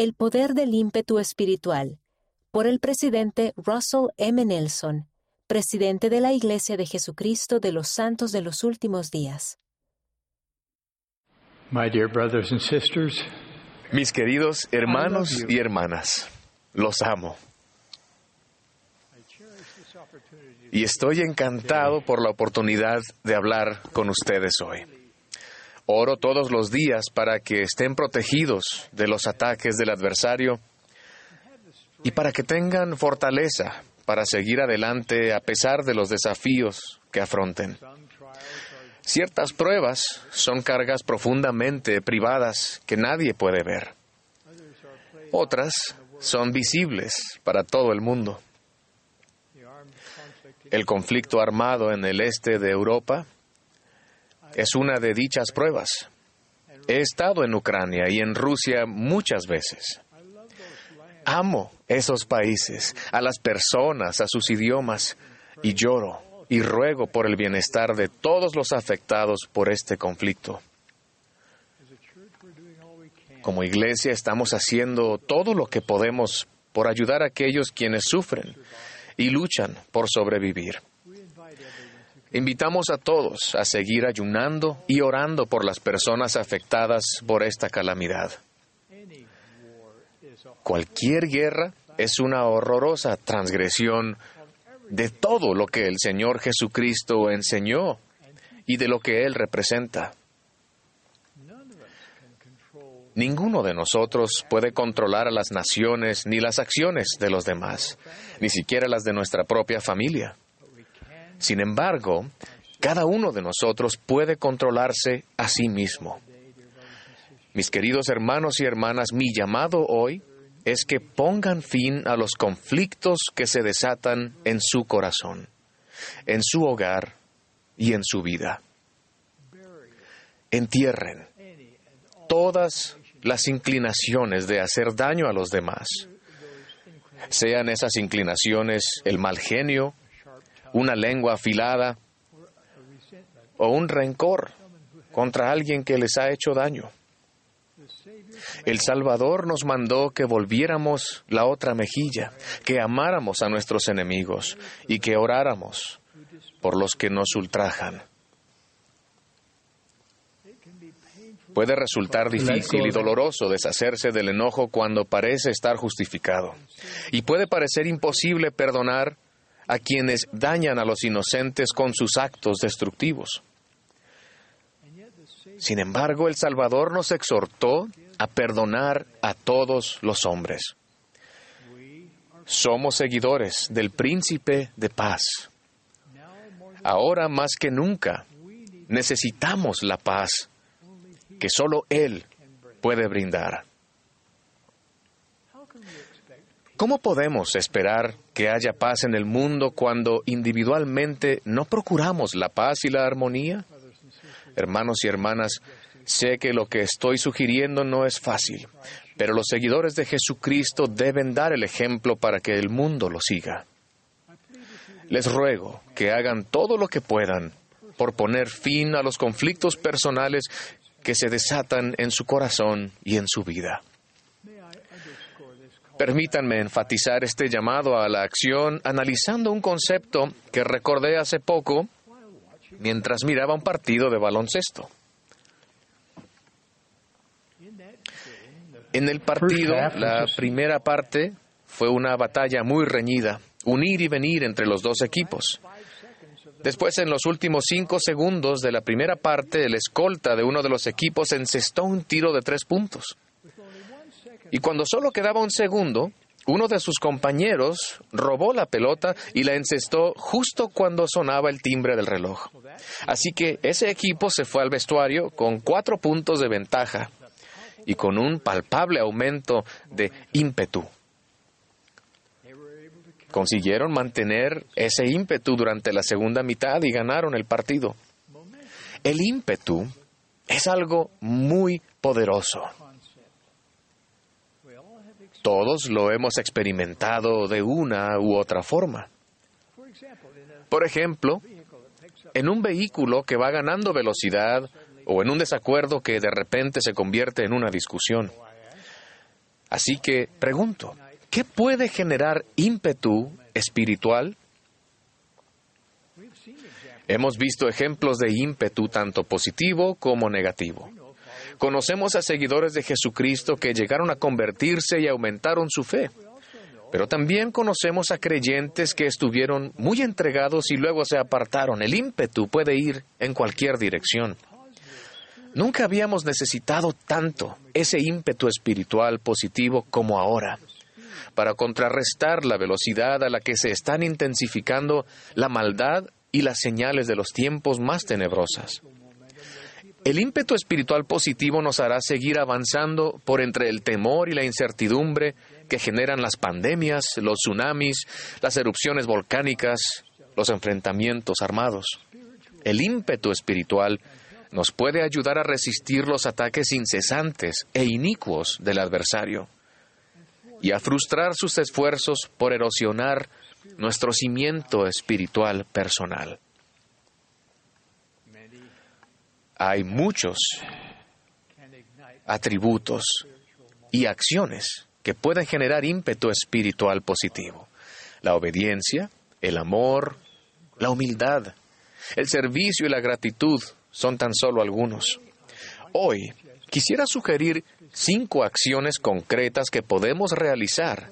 El poder del ímpetu espiritual, por el presidente Russell M. Nelson, presidente de la Iglesia de Jesucristo de los Santos de los Últimos Días. Mis queridos hermanos y hermanas, los amo. Y estoy encantado por la oportunidad de hablar con ustedes hoy. Oro todos los días para que estén protegidos de los ataques del adversario y para que tengan fortaleza para seguir adelante a pesar de los desafíos que afronten. Ciertas pruebas son cargas profundamente privadas que nadie puede ver. Otras son visibles para todo el mundo. El conflicto armado en el este de Europa es una de dichas pruebas. He estado en Ucrania y en Rusia muchas veces. Amo esos países, a las personas, a sus idiomas, y lloro y ruego por el bienestar de todos los afectados por este conflicto. Como iglesia estamos haciendo todo lo que podemos por ayudar a aquellos quienes sufren y luchan por sobrevivir. Invitamos a todos a seguir ayunando y orando por las personas afectadas por esta calamidad. Cualquier guerra es una horrorosa transgresión de todo lo que el Señor Jesucristo enseñó y de lo que Él representa. Ninguno de nosotros puede controlar a las naciones ni las acciones de los demás, ni siquiera las de nuestra propia familia. Sin embargo, cada uno de nosotros puede controlarse a sí mismo. Mis queridos hermanos y hermanas, mi llamado hoy es que pongan fin a los conflictos que se desatan en su corazón, en su hogar y en su vida. Entierren todas las inclinaciones de hacer daño a los demás, sean esas inclinaciones el mal genio, una lengua afilada o un rencor contra alguien que les ha hecho daño. El Salvador nos mandó que volviéramos la otra mejilla, que amáramos a nuestros enemigos y que oráramos por los que nos ultrajan. Puede resultar difícil y doloroso deshacerse del enojo cuando parece estar justificado. Y puede parecer imposible perdonar a quienes dañan a los inocentes con sus actos destructivos. Sin embargo, el Salvador nos exhortó a perdonar a todos los hombres. Somos seguidores del príncipe de paz. Ahora más que nunca necesitamos la paz que solo Él puede brindar. ¿Cómo podemos esperar que haya paz en el mundo cuando individualmente no procuramos la paz y la armonía? Hermanos y hermanas, sé que lo que estoy sugiriendo no es fácil, pero los seguidores de Jesucristo deben dar el ejemplo para que el mundo lo siga. Les ruego que hagan todo lo que puedan por poner fin a los conflictos personales que se desatan en su corazón y en su vida. Permítanme enfatizar este llamado a la acción analizando un concepto que recordé hace poco mientras miraba un partido de baloncesto. En el partido, la primera parte fue una batalla muy reñida, un ir y venir entre los dos equipos. Después, en los últimos cinco segundos de la primera parte, el escolta de uno de los equipos encestó un tiro de tres puntos. Y cuando solo quedaba un segundo, uno de sus compañeros robó la pelota y la encestó justo cuando sonaba el timbre del reloj. Así que ese equipo se fue al vestuario con cuatro puntos de ventaja y con un palpable aumento de ímpetu consiguieron mantener ese ímpetu durante la segunda mitad y ganaron el partido. El ímpetu es algo muy poderoso. Todos lo hemos experimentado de una u otra forma. Por ejemplo, en un vehículo que va ganando velocidad o en un desacuerdo que de repente se convierte en una discusión. Así que pregunto, ¿qué puede generar ímpetu espiritual? Hemos visto ejemplos de ímpetu tanto positivo como negativo. Conocemos a seguidores de Jesucristo que llegaron a convertirse y aumentaron su fe. Pero también conocemos a creyentes que estuvieron muy entregados y luego se apartaron. El ímpetu puede ir en cualquier dirección. Nunca habíamos necesitado tanto ese ímpetu espiritual positivo como ahora, para contrarrestar la velocidad a la que se están intensificando la maldad y las señales de los tiempos más tenebrosas. El ímpetu espiritual positivo nos hará seguir avanzando por entre el temor y la incertidumbre que generan las pandemias, los tsunamis, las erupciones volcánicas, los enfrentamientos armados. El ímpetu espiritual nos puede ayudar a resistir los ataques incesantes e inicuos del adversario y a frustrar sus esfuerzos por erosionar nuestro cimiento espiritual personal. Hay muchos atributos y acciones que pueden generar ímpetu espiritual positivo. La obediencia, el amor, la humildad, el servicio y la gratitud son tan solo algunos. Hoy quisiera sugerir cinco acciones concretas que podemos realizar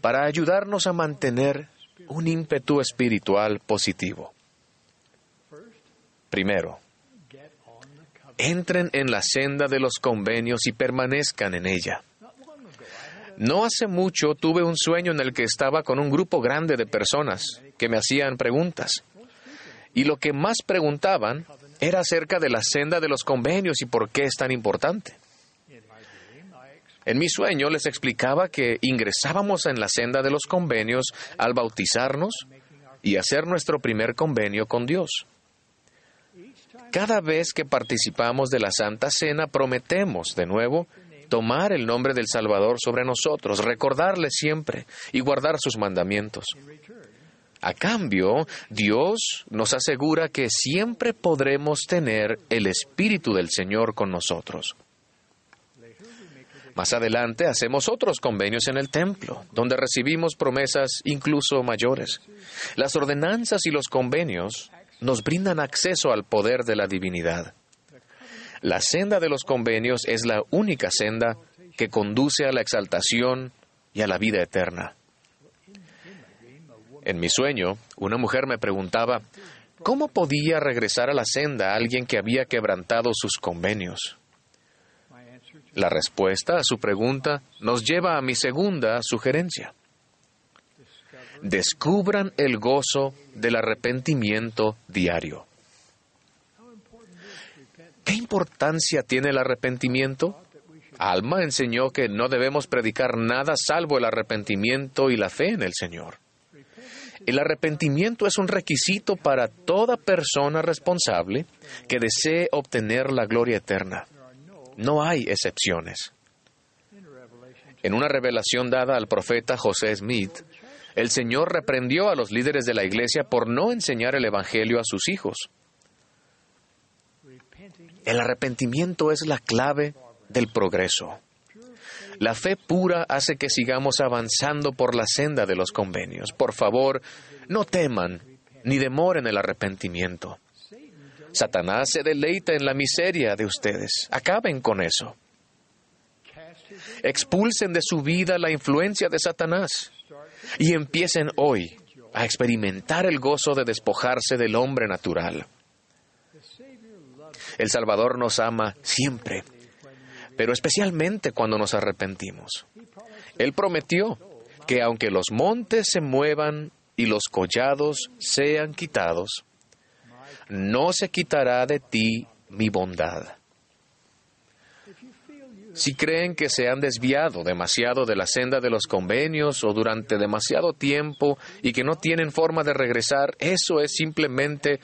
para ayudarnos a mantener un ímpetu espiritual positivo. Primero, entren en la senda de los convenios y permanezcan en ella. No hace mucho tuve un sueño en el que estaba con un grupo grande de personas que me hacían preguntas. Y lo que más preguntaban era acerca de la senda de los convenios y por qué es tan importante. En mi sueño les explicaba que ingresábamos en la senda de los convenios al bautizarnos y hacer nuestro primer convenio con Dios. Cada vez que participamos de la Santa Cena, prometemos de nuevo tomar el nombre del Salvador sobre nosotros, recordarle siempre y guardar sus mandamientos. A cambio, Dios nos asegura que siempre podremos tener el Espíritu del Señor con nosotros. Más adelante hacemos otros convenios en el templo, donde recibimos promesas incluso mayores. Las ordenanzas y los convenios nos brindan acceso al poder de la divinidad. La senda de los convenios es la única senda que conduce a la exaltación y a la vida eterna. En mi sueño, una mujer me preguntaba, ¿cómo podía regresar a la senda alguien que había quebrantado sus convenios? La respuesta a su pregunta nos lleva a mi segunda sugerencia descubran el gozo del arrepentimiento diario. ¿Qué importancia tiene el arrepentimiento? Alma enseñó que no debemos predicar nada salvo el arrepentimiento y la fe en el Señor. El arrepentimiento es un requisito para toda persona responsable que desee obtener la gloria eterna. No hay excepciones. En una revelación dada al profeta José Smith, el Señor reprendió a los líderes de la iglesia por no enseñar el Evangelio a sus hijos. El arrepentimiento es la clave del progreso. La fe pura hace que sigamos avanzando por la senda de los convenios. Por favor, no teman ni demoren el arrepentimiento. Satanás se deleita en la miseria de ustedes. Acaben con eso. Expulsen de su vida la influencia de Satanás y empiecen hoy a experimentar el gozo de despojarse del hombre natural. El Salvador nos ama siempre, pero especialmente cuando nos arrepentimos. Él prometió que aunque los montes se muevan y los collados sean quitados, no se quitará de ti mi bondad. Si creen que se han desviado demasiado de la senda de los convenios o durante demasiado tiempo y que no tienen forma de regresar, eso es simplemente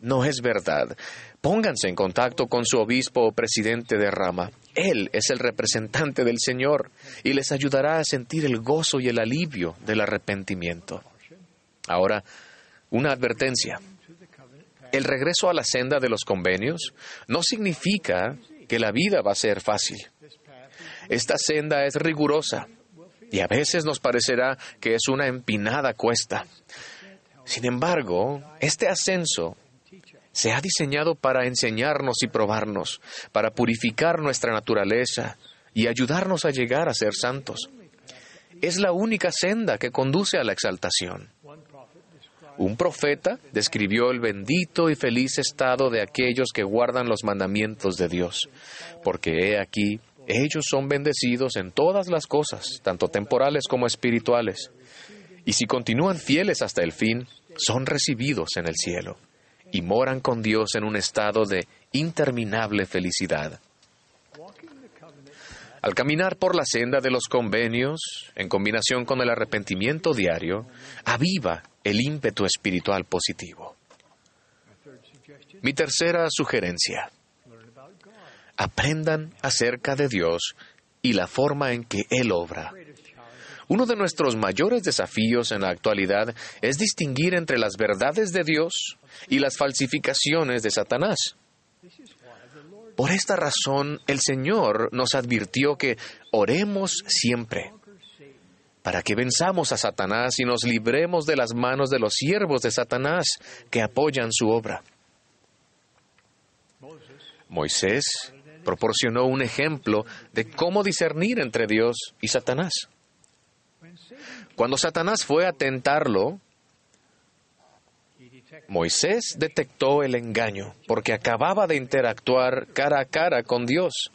no es verdad. Pónganse en contacto con su obispo o presidente de rama. Él es el representante del Señor y les ayudará a sentir el gozo y el alivio del arrepentimiento. Ahora, una advertencia. El regreso a la senda de los convenios no significa que la vida va a ser fácil. Esta senda es rigurosa y a veces nos parecerá que es una empinada cuesta. Sin embargo, este ascenso se ha diseñado para enseñarnos y probarnos, para purificar nuestra naturaleza y ayudarnos a llegar a ser santos. Es la única senda que conduce a la exaltación. Un profeta describió el bendito y feliz estado de aquellos que guardan los mandamientos de Dios, porque he aquí, ellos son bendecidos en todas las cosas, tanto temporales como espirituales, y si continúan fieles hasta el fin, son recibidos en el cielo, y moran con Dios en un estado de interminable felicidad. Al caminar por la senda de los convenios, en combinación con el arrepentimiento diario, aviva el ímpetu espiritual positivo. Mi tercera sugerencia. Aprendan acerca de Dios y la forma en que Él obra. Uno de nuestros mayores desafíos en la actualidad es distinguir entre las verdades de Dios y las falsificaciones de Satanás. Por esta razón, el Señor nos advirtió que oremos siempre, para que venzamos a Satanás y nos libremos de las manos de los siervos de Satanás que apoyan su obra. Moisés proporcionó un ejemplo de cómo discernir entre Dios y Satanás. Cuando Satanás fue a tentarlo, Moisés detectó el engaño porque acababa de interactuar cara a cara con Dios.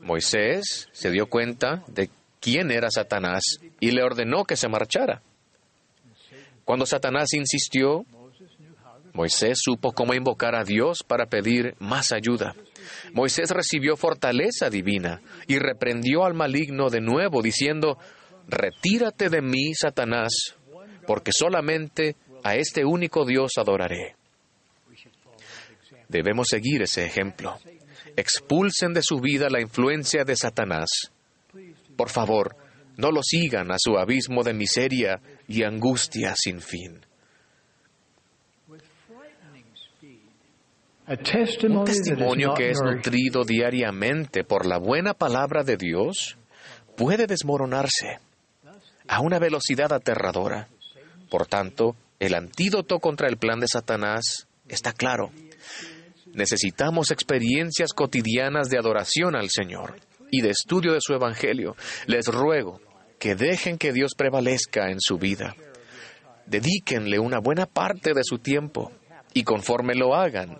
Moisés se dio cuenta de quién era Satanás y le ordenó que se marchara. Cuando Satanás insistió, Moisés supo cómo invocar a Dios para pedir más ayuda. Moisés recibió fortaleza divina y reprendió al maligno de nuevo, diciendo, Retírate de mí, Satanás, porque solamente a este único Dios adoraré. Debemos seguir ese ejemplo. Expulsen de su vida la influencia de Satanás. Por favor, no lo sigan a su abismo de miseria y angustia sin fin. Un testimonio que es nutrido diariamente por la buena palabra de Dios puede desmoronarse a una velocidad aterradora. Por tanto, el antídoto contra el plan de Satanás está claro. Necesitamos experiencias cotidianas de adoración al Señor y de estudio de su Evangelio. Les ruego que dejen que Dios prevalezca en su vida. Dedíquenle una buena parte de su tiempo y conforme lo hagan,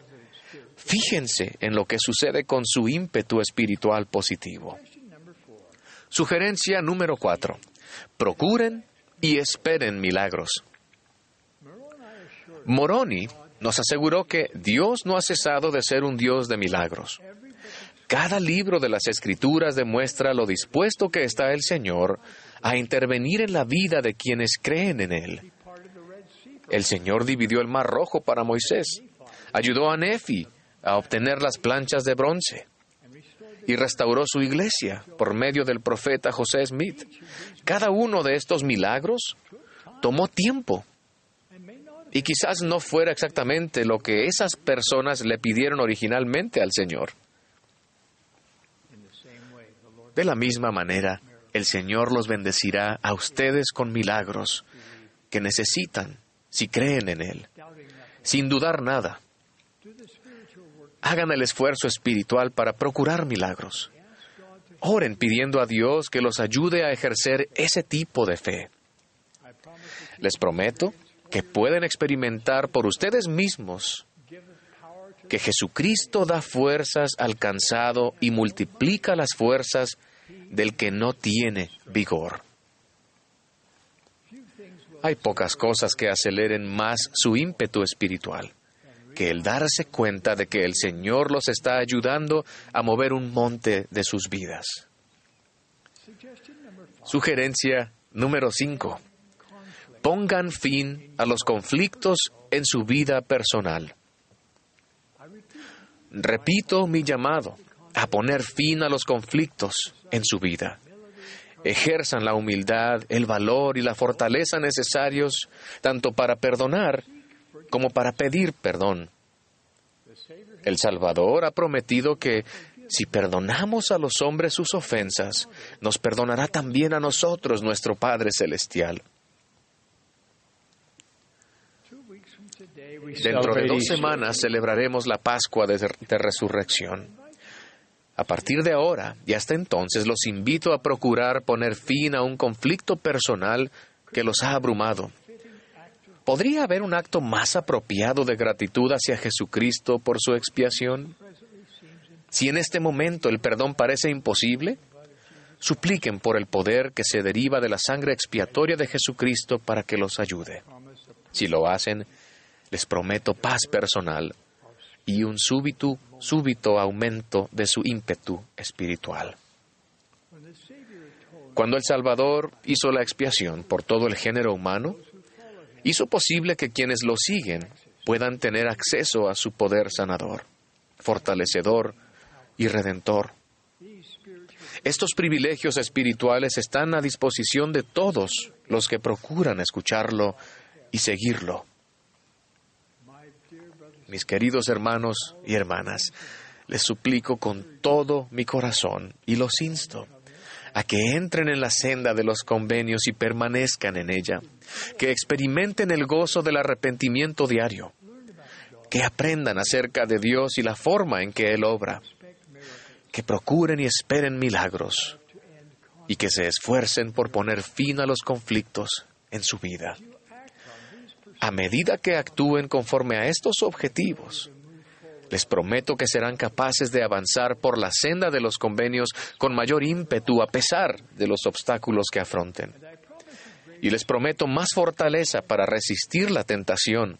fíjense en lo que sucede con su ímpetu espiritual positivo. Sugerencia número cuatro. Procuren y esperen milagros. Moroni nos aseguró que Dios no ha cesado de ser un Dios de milagros. Cada libro de las Escrituras demuestra lo dispuesto que está el Señor a intervenir en la vida de quienes creen en Él. El Señor dividió el mar rojo para Moisés, ayudó a Nefi a obtener las planchas de bronce y restauró su iglesia por medio del profeta José Smith. Cada uno de estos milagros tomó tiempo y quizás no fuera exactamente lo que esas personas le pidieron originalmente al Señor. De la misma manera, el Señor los bendecirá a ustedes con milagros que necesitan si creen en Él, sin dudar nada. Hagan el esfuerzo espiritual para procurar milagros. Oren pidiendo a Dios que los ayude a ejercer ese tipo de fe. Les prometo que pueden experimentar por ustedes mismos que Jesucristo da fuerzas al cansado y multiplica las fuerzas del que no tiene vigor. Hay pocas cosas que aceleren más su ímpetu espiritual que el darse cuenta de que el Señor los está ayudando a mover un monte de sus vidas. Sugerencia número 5 pongan fin a los conflictos en su vida personal. Repito mi llamado a poner fin a los conflictos en su vida. Ejerzan la humildad, el valor y la fortaleza necesarios tanto para perdonar como para pedir perdón. El Salvador ha prometido que Si perdonamos a los hombres sus ofensas, nos perdonará también a nosotros nuestro Padre Celestial. Dentro de dos semanas celebraremos la Pascua de, de, Resurrección. A partir de ahora y hasta entonces los invito a procurar poner fin a un conflicto personal que los ha abrumado. ¿Podría haber un acto más apropiado de gratitud hacia Jesucristo por su expiación? Si en este momento el perdón parece imposible, supliquen por el poder que se deriva de la sangre expiatoria de Jesucristo para que los ayude. Si lo hacen, les prometo paz personal y un súbito, súbito aumento de su ímpetu espiritual. Cuando el Salvador hizo la expiación por todo el género humano, hizo posible que quienes lo siguen puedan tener acceso a su poder sanador, fortalecedor y redentor. Estos privilegios espirituales están a disposición de todos los que procuran escucharlo y seguirlo. Mis queridos hermanos y hermanas, les suplico con todo mi corazón y los insto a que entren en la senda de los convenios y permanezcan en ella, que experimenten el gozo del arrepentimiento diario, que aprendan acerca de Dios y la forma en que Él obra, que procuren y esperen milagros y que se esfuercen por poner fin a los conflictos en su vida. A medida que actúen conforme a estos objetivos, les prometo que serán capaces de avanzar por la senda de los convenios con mayor ímpetu a pesar de los obstáculos que afronten. Y les prometo más fortaleza para resistir la tentación,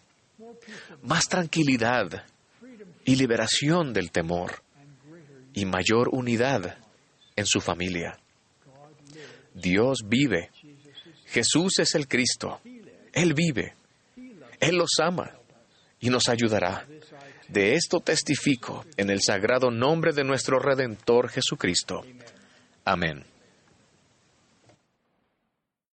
más tranquilidad y liberación del temor y mayor unidad en su familia. Dios vive. Jesús es el Cristo. Él vive. Él los ama y nos ayudará. De esto testifico en el sagrado nombre de nuestro Redentor Jesucristo. Amén.